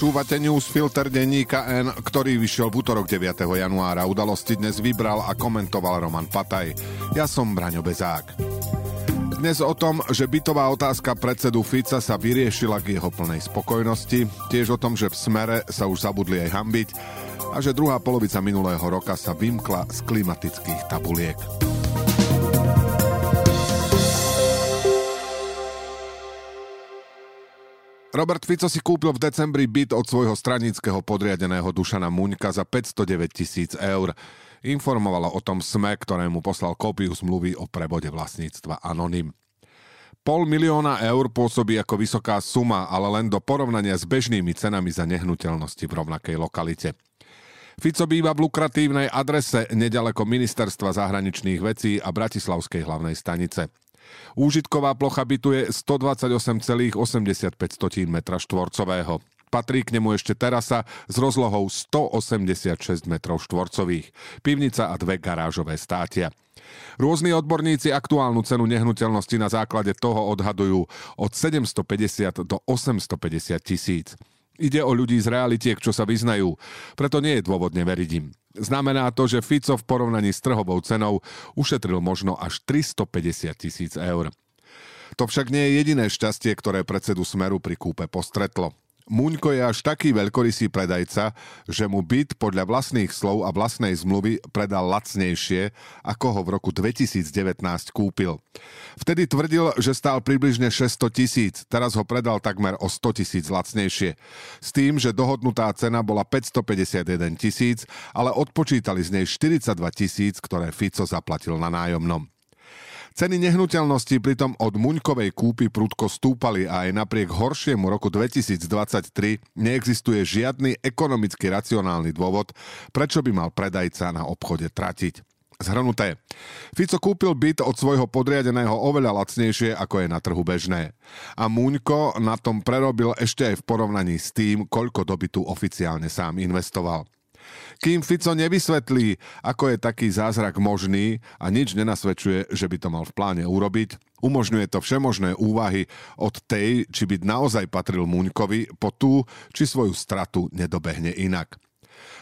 Počúvate newsfilter denníka N, ktorý vyšiel v útorok 9. januára. Udalosti dnes vybral a komentoval Roman Pataj. Ja som Braňo Bezák. Dnes o tom, že bytová otázka predsedu Fica sa vyriešila k jeho plnej spokojnosti, tiež o tom, že v smere sa už zabudli aj hambiť a že druhá polovica minulého roka sa vymkla z klimatických tabuliek. Robert Fico si kúpil v decembri byt od svojho stranického podriadeného Dušana Muňka za 509 tisíc eur. Informovalo o tom SME, ktorému poslal kópiu zmluvy o prebode vlastníctva Anonym. Pol milióna eur pôsobí ako vysoká suma, ale len do porovnania s bežnými cenami za nehnuteľnosti v rovnakej lokalite. Fico býva v lukratívnej adrese nedaleko Ministerstva zahraničných vecí a Bratislavskej hlavnej stanice. Úžitková plocha bytu je 128,85 m štvorcového. Patrí k nemu ešte terasa s rozlohou 186 m štvorcových, pivnica a dve garážové státia. Rôzni odborníci aktuálnu cenu nehnuteľnosti na základe toho odhadujú od 750 do 850 tisíc. Ide o ľudí z realitiek, čo sa vyznajú, preto nie je dôvod neveriť im. Znamená to, že Fico v porovnaní s trhovou cenou ušetril možno až 350 tisíc eur. To však nie je jediné šťastie, ktoré predsedu Smeru pri kúpe postretlo. Muňko je až taký veľkorysý predajca, že mu byt podľa vlastných slov a vlastnej zmluvy predal lacnejšie, ako ho v roku 2019 kúpil. Vtedy tvrdil, že stál približne 600 tisíc, teraz ho predal takmer o 100 tisíc lacnejšie. S tým, že dohodnutá cena bola 551 tisíc, ale odpočítali z nej 42 tisíc, ktoré Fico zaplatil na nájomnom. Ceny nehnuteľností pritom od Muňkovej kúpy prudko stúpali a aj napriek horšiemu roku 2023 neexistuje žiadny ekonomicky racionálny dôvod, prečo by mal predajca na obchode tratiť. Zhrnuté. Fico kúpil byt od svojho podriadeného oveľa lacnejšie, ako je na trhu bežné. A Muňko na tom prerobil ešte aj v porovnaní s tým, koľko dobytu oficiálne sám investoval. Kým Fico nevysvetlí, ako je taký zázrak možný a nič nenasvedčuje, že by to mal v pláne urobiť, umožňuje to všemožné úvahy od tej, či by naozaj patril Muňkovi, po tú, či svoju stratu nedobehne inak.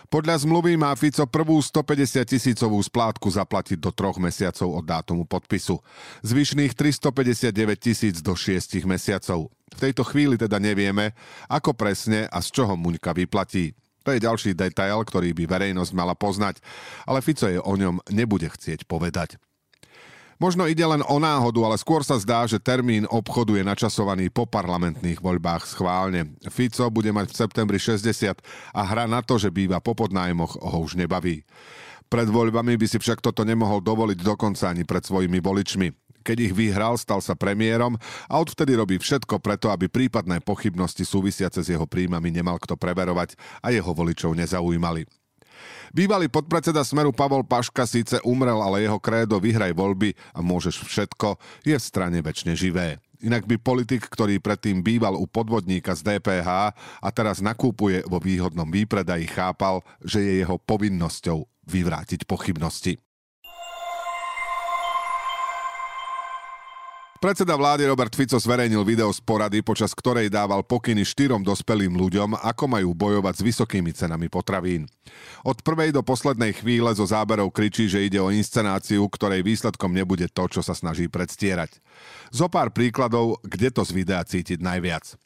Podľa zmluvy má Fico prvú 150 tisícovú splátku zaplatiť do troch mesiacov od dátumu podpisu. Zvyšných 359 tisíc do 6 mesiacov. V tejto chvíli teda nevieme, ako presne a z čoho Muňka vyplatí. To je ďalší detail, ktorý by verejnosť mala poznať, ale Fico je o ňom nebude chcieť povedať. Možno ide len o náhodu, ale skôr sa zdá, že termín obchodu je načasovaný po parlamentných voľbách schválne. Fico bude mať v septembri 60 a hra na to, že býva po podnájmoch, ho už nebaví. Pred voľbami by si však toto nemohol dovoliť dokonca ani pred svojimi voličmi. Keď ich vyhral, stal sa premiérom a odvtedy robí všetko preto, aby prípadné pochybnosti súvisiace s jeho príjmami nemal kto preverovať a jeho voličov nezaujímali. Bývalý podpredseda Smeru Pavol Paška síce umrel, ale jeho krédo vyhraj voľby a môžeš všetko je v strane väčšine živé. Inak by politik, ktorý predtým býval u podvodníka z DPH a teraz nakúpuje vo výhodnom výpredaji, chápal, že je jeho povinnosťou vyvrátiť pochybnosti. Predseda vlády Robert Fico zverejnil video z porady, počas ktorej dával pokyny štyrom dospelým ľuďom, ako majú bojovať s vysokými cenami potravín. Od prvej do poslednej chvíle zo záberov kričí, že ide o inscenáciu, ktorej výsledkom nebude to, čo sa snaží predstierať. Zo pár príkladov, kde to z videa cítiť najviac.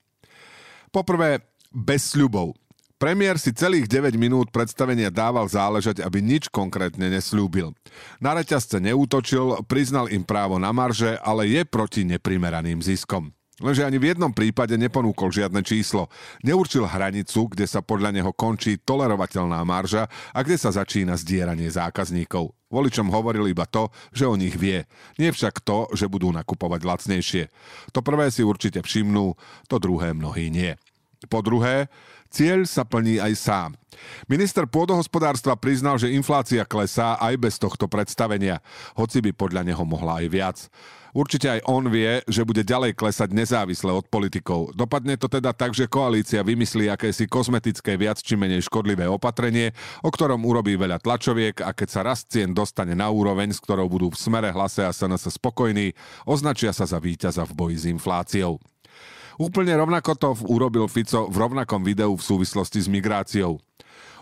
Poprvé, bez sľubov. Premiér si celých 9 minút predstavenia dával záležať, aby nič konkrétne nesľúbil. Na reťazce neútočil, priznal im právo na marže, ale je proti neprimeraným ziskom. Lenže ani v jednom prípade neponúkol žiadne číslo. Neurčil hranicu, kde sa podľa neho končí tolerovateľná marža a kde sa začína zdieranie zákazníkov. Voličom hovoril iba to, že o nich vie. Nie však to, že budú nakupovať lacnejšie. To prvé si určite všimnú, to druhé mnohí nie. Po druhé, cieľ sa plní aj sám. Minister pôdohospodárstva priznal, že inflácia klesá aj bez tohto predstavenia, hoci by podľa neho mohla aj viac. Určite aj on vie, že bude ďalej klesať nezávisle od politikov. Dopadne to teda tak, že koalícia vymyslí akési kozmetické viac či menej škodlivé opatrenie, o ktorom urobí veľa tlačoviek a keď sa rast cien dostane na úroveň, s ktorou budú v smere hlase a SNS spokojní, označia sa za víťaza v boji s infláciou. Úplne rovnako to urobil Fico v rovnakom videu v súvislosti s migráciou.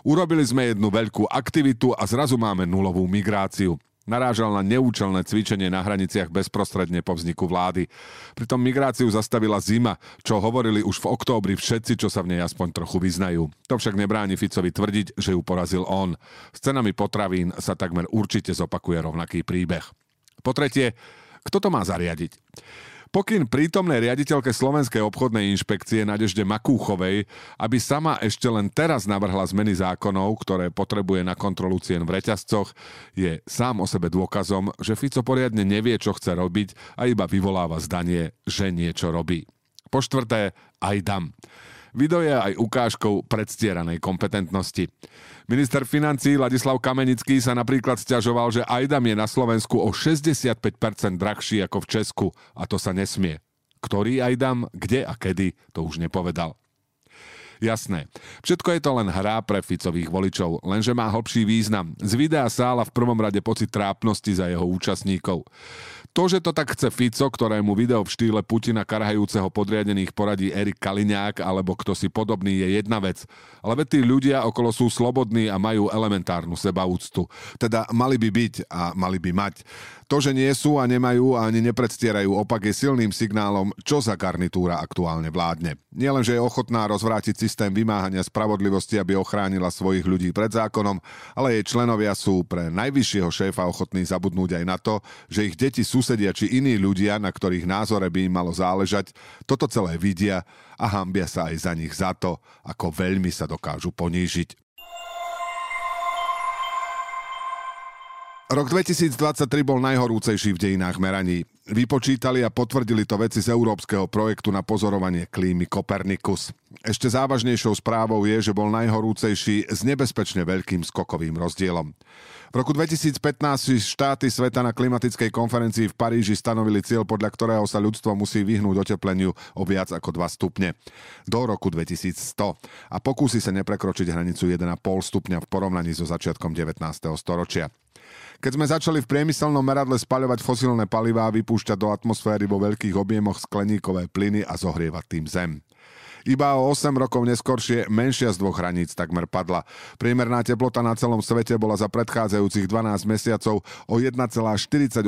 Urobili sme jednu veľkú aktivitu a zrazu máme nulovú migráciu. Narážal na neúčelné cvičenie na hraniciach bezprostredne po vzniku vlády. Pritom migráciu zastavila zima, čo hovorili už v októbri všetci, čo sa v nej aspoň trochu vyznajú. To však nebráni Ficovi tvrdiť, že ju porazil on. S cenami potravín sa takmer určite zopakuje rovnaký príbeh. Po tretie, kto to má zariadiť? Pokyn prítomnej riaditeľke Slovenskej obchodnej inšpekcie Nadežde Makúchovej, aby sama ešte len teraz navrhla zmeny zákonov, ktoré potrebuje na kontrolu cien v reťazcoch, je sám o sebe dôkazom, že Fico poriadne nevie, čo chce robiť a iba vyvoláva zdanie, že niečo robí. Po štvrté, aj dam. Video je aj ukážkou predstieranej kompetentnosti. Minister financí Ladislav Kamenický sa napríklad stiažoval, že Aidam je na Slovensku o 65% drahší ako v Česku a to sa nesmie. Ktorý Aidam, kde a kedy, to už nepovedal. Jasné. Všetko je to len hra pre Ficových voličov, lenže má hlbší význam. Z videa sála v prvom rade pocit trápnosti za jeho účastníkov. To, že to tak chce Fico, ktorému video v štýle Putina karhajúceho podriadených poradí Erik Kaliňák alebo kto si podobný je jedna vec. Ale tí ľudia okolo sú slobodní a majú elementárnu sebaúctu. Teda mali by byť a mali by mať. To, že nie sú a nemajú a ani nepredstierajú opak je silným signálom, čo za garnitúra aktuálne vládne. Nielen, že je ochotná rozvrátiť systém vymáhania spravodlivosti, aby ochránila svojich ľudí pred zákonom, ale jej členovia sú pre najvyššieho šéfa ochotní zabudnúť aj na to, že ich deti, susedia či iní ľudia, na ktorých názore by im malo záležať, toto celé vidia a hambia sa aj za nich za to, ako veľmi sa dokážu ponížiť. Rok 2023 bol najhorúcejší v dejinách meraní. Vypočítali a potvrdili to veci z európskeho projektu na pozorovanie klímy Kopernikus. Ešte závažnejšou správou je, že bol najhorúcejší s nebezpečne veľkým skokovým rozdielom. V roku 2015 štáty sveta na klimatickej konferencii v Paríži stanovili cieľ, podľa ktorého sa ľudstvo musí vyhnúť otepleniu o viac ako 2 stupne do roku 2100 a pokúsi sa neprekročiť hranicu 1,5 stupňa v porovnaní so začiatkom 19. storočia. Keď sme začali v priemyselnom meradle spaľovať fosílne palivá vypúšťať do atmosféry vo veľkých objemoch skleníkové plyny a zohrievať tým zem. Iba o 8 rokov neskoršie menšia z dvoch hraníc takmer padla. Priemerná teplota na celom svete bola za predchádzajúcich 12 mesiacov o 1,48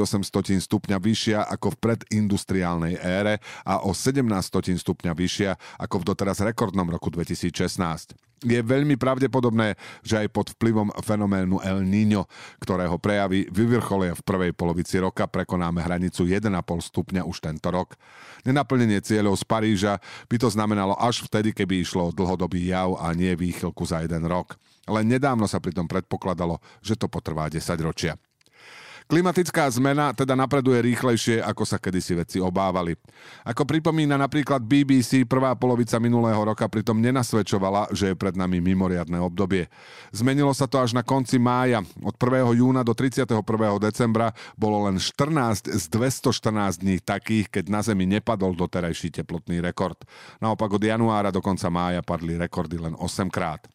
stupňa vyššia ako v predindustriálnej ére a o 17 stupňa vyššia ako v doteraz rekordnom roku 2016 je veľmi pravdepodobné, že aj pod vplyvom fenoménu El Niño, ktorého prejavy vyvrcholia v prvej polovici roka, prekonáme hranicu 1,5 stupňa už tento rok. Nenaplnenie cieľov z Paríža by to znamenalo až vtedy, keby išlo o dlhodobý jav a nie výchylku za jeden rok. Len nedávno sa pritom predpokladalo, že to potrvá 10 ročia. Klimatická zmena teda napreduje rýchlejšie, ako sa kedysi veci obávali. Ako pripomína napríklad BBC, prvá polovica minulého roka pritom nenasvedčovala, že je pred nami mimoriadne obdobie. Zmenilo sa to až na konci mája. Od 1. júna do 31. decembra bolo len 14 z 214 dní takých, keď na Zemi nepadol doterajší teplotný rekord. Naopak od januára do konca mája padli rekordy len 8 krát.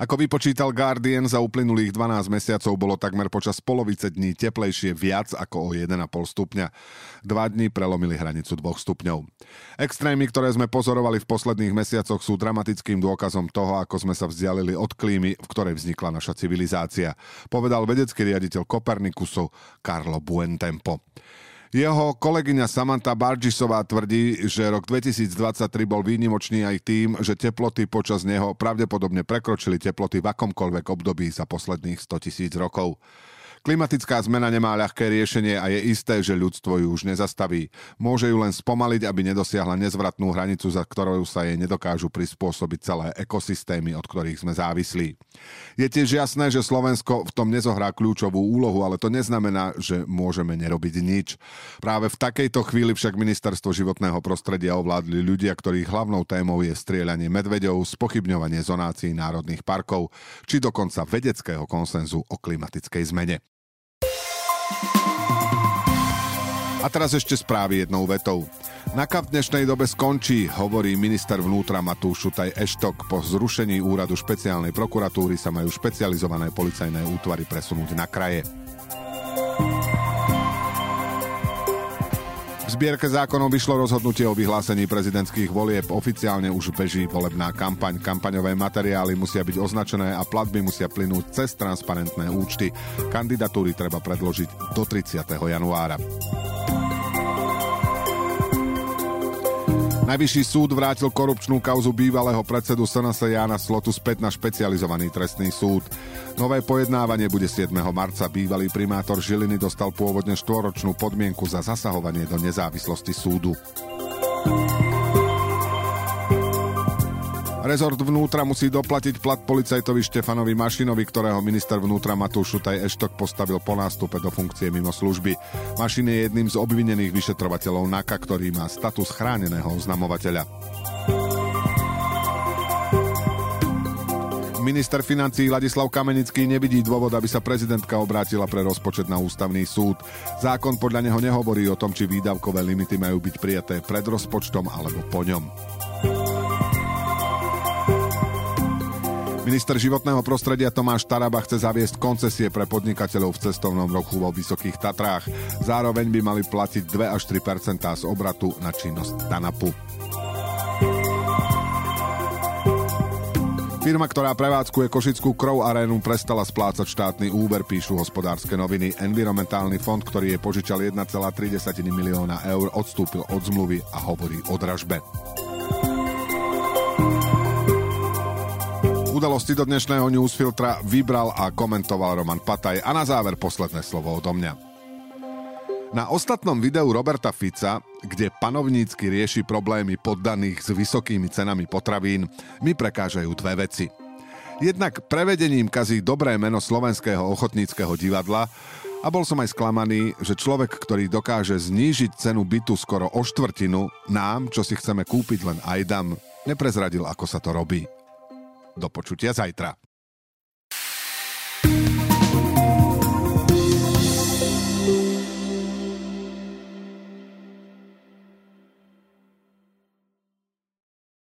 Ako vypočítal Guardian, za uplynulých 12 mesiacov bolo takmer počas polovice dní teplejšie viac ako o 1,5 stupňa. Dva dní prelomili hranicu 2 stupňov. Extrémy, ktoré sme pozorovali v posledných mesiacoch, sú dramatickým dôkazom toho, ako sme sa vzdialili od klímy, v ktorej vznikla naša civilizácia, povedal vedecký riaditeľ Kopernikusu Carlo Buentempo. Jeho kolegyňa Samantha Bargisová tvrdí, že rok 2023 bol výnimočný aj tým, že teploty počas neho pravdepodobne prekročili teploty v akomkoľvek období za posledných 100 tisíc rokov. Klimatická zmena nemá ľahké riešenie a je isté, že ľudstvo ju už nezastaví. Môže ju len spomaliť, aby nedosiahla nezvratnú hranicu, za ktorou sa jej nedokážu prispôsobiť celé ekosystémy, od ktorých sme závislí. Je tiež jasné, že Slovensko v tom nezohrá kľúčovú úlohu, ale to neznamená, že môžeme nerobiť nič. Práve v takejto chvíli však ministerstvo životného prostredia ovládli ľudia, ktorých hlavnou témou je strieľanie medveďov, spochybňovanie zonácií národných parkov, či dokonca vedeckého konsenzu o klimatickej zmene. A teraz ešte správy jednou vetou. NAKA v dnešnej dobe skončí, hovorí minister vnútra Matúš Šutaj Eštok. Po zrušení úradu špeciálnej prokuratúry sa majú špecializované policajné útvary presunúť na kraje. V zbierke zákonov vyšlo rozhodnutie o vyhlásení prezidentských volieb. Oficiálne už beží volebná kampaň. Kampaňové materiály musia byť označené a platby musia plynúť cez transparentné účty. Kandidatúry treba predložiť do 30. januára. Najvyšší súd vrátil korupčnú kauzu bývalého predsedu SNS Jána Slotu späť na špecializovaný trestný súd. Nové pojednávanie bude 7. marca. Bývalý primátor Žiliny dostal pôvodne štvoročnú podmienku za zasahovanie do nezávislosti súdu. Rezort vnútra musí doplatiť plat policajtovi Štefanovi Mašinovi, ktorého minister vnútra Matúš Šutaj Eštok postavil po nástupe do funkcie mimo služby. Mašin je jedným z obvinených vyšetrovateľov NAKA, ktorý má status chráneného oznamovateľa. Minister financí Ladislav Kamenický nevidí dôvod, aby sa prezidentka obrátila pre rozpočet na ústavný súd. Zákon podľa neho nehovorí o tom, či výdavkové limity majú byť prijaté pred rozpočtom alebo po ňom. Minister životného prostredia Tomáš Taraba chce zaviesť koncesie pre podnikateľov v cestovnom rochu vo Vysokých Tatrách. Zároveň by mali platiť 2 až 3% z obratu na činnosť TANAPu. Firma, ktorá prevádzkuje Košickú krov arénu, prestala splácať štátny úver, píšu hospodárske noviny. Environmentálny fond, ktorý je požičal 1,3 milióna eur, odstúpil od zmluvy a hovorí o dražbe. Udalosti do dnešného newsfiltra vybral a komentoval Roman Pataj a na záver posledné slovo odo mňa. Na ostatnom videu Roberta Fica, kde panovnícky rieši problémy poddaných s vysokými cenami potravín, mi prekážajú dve veci. Jednak prevedením kazí dobré meno slovenského ochotníckého divadla a bol som aj sklamaný, že človek, ktorý dokáže znížiť cenu bytu skoro o štvrtinu, nám, čo si chceme kúpiť len aj dam, neprezradil, ako sa to robí. Do počutia zajtra.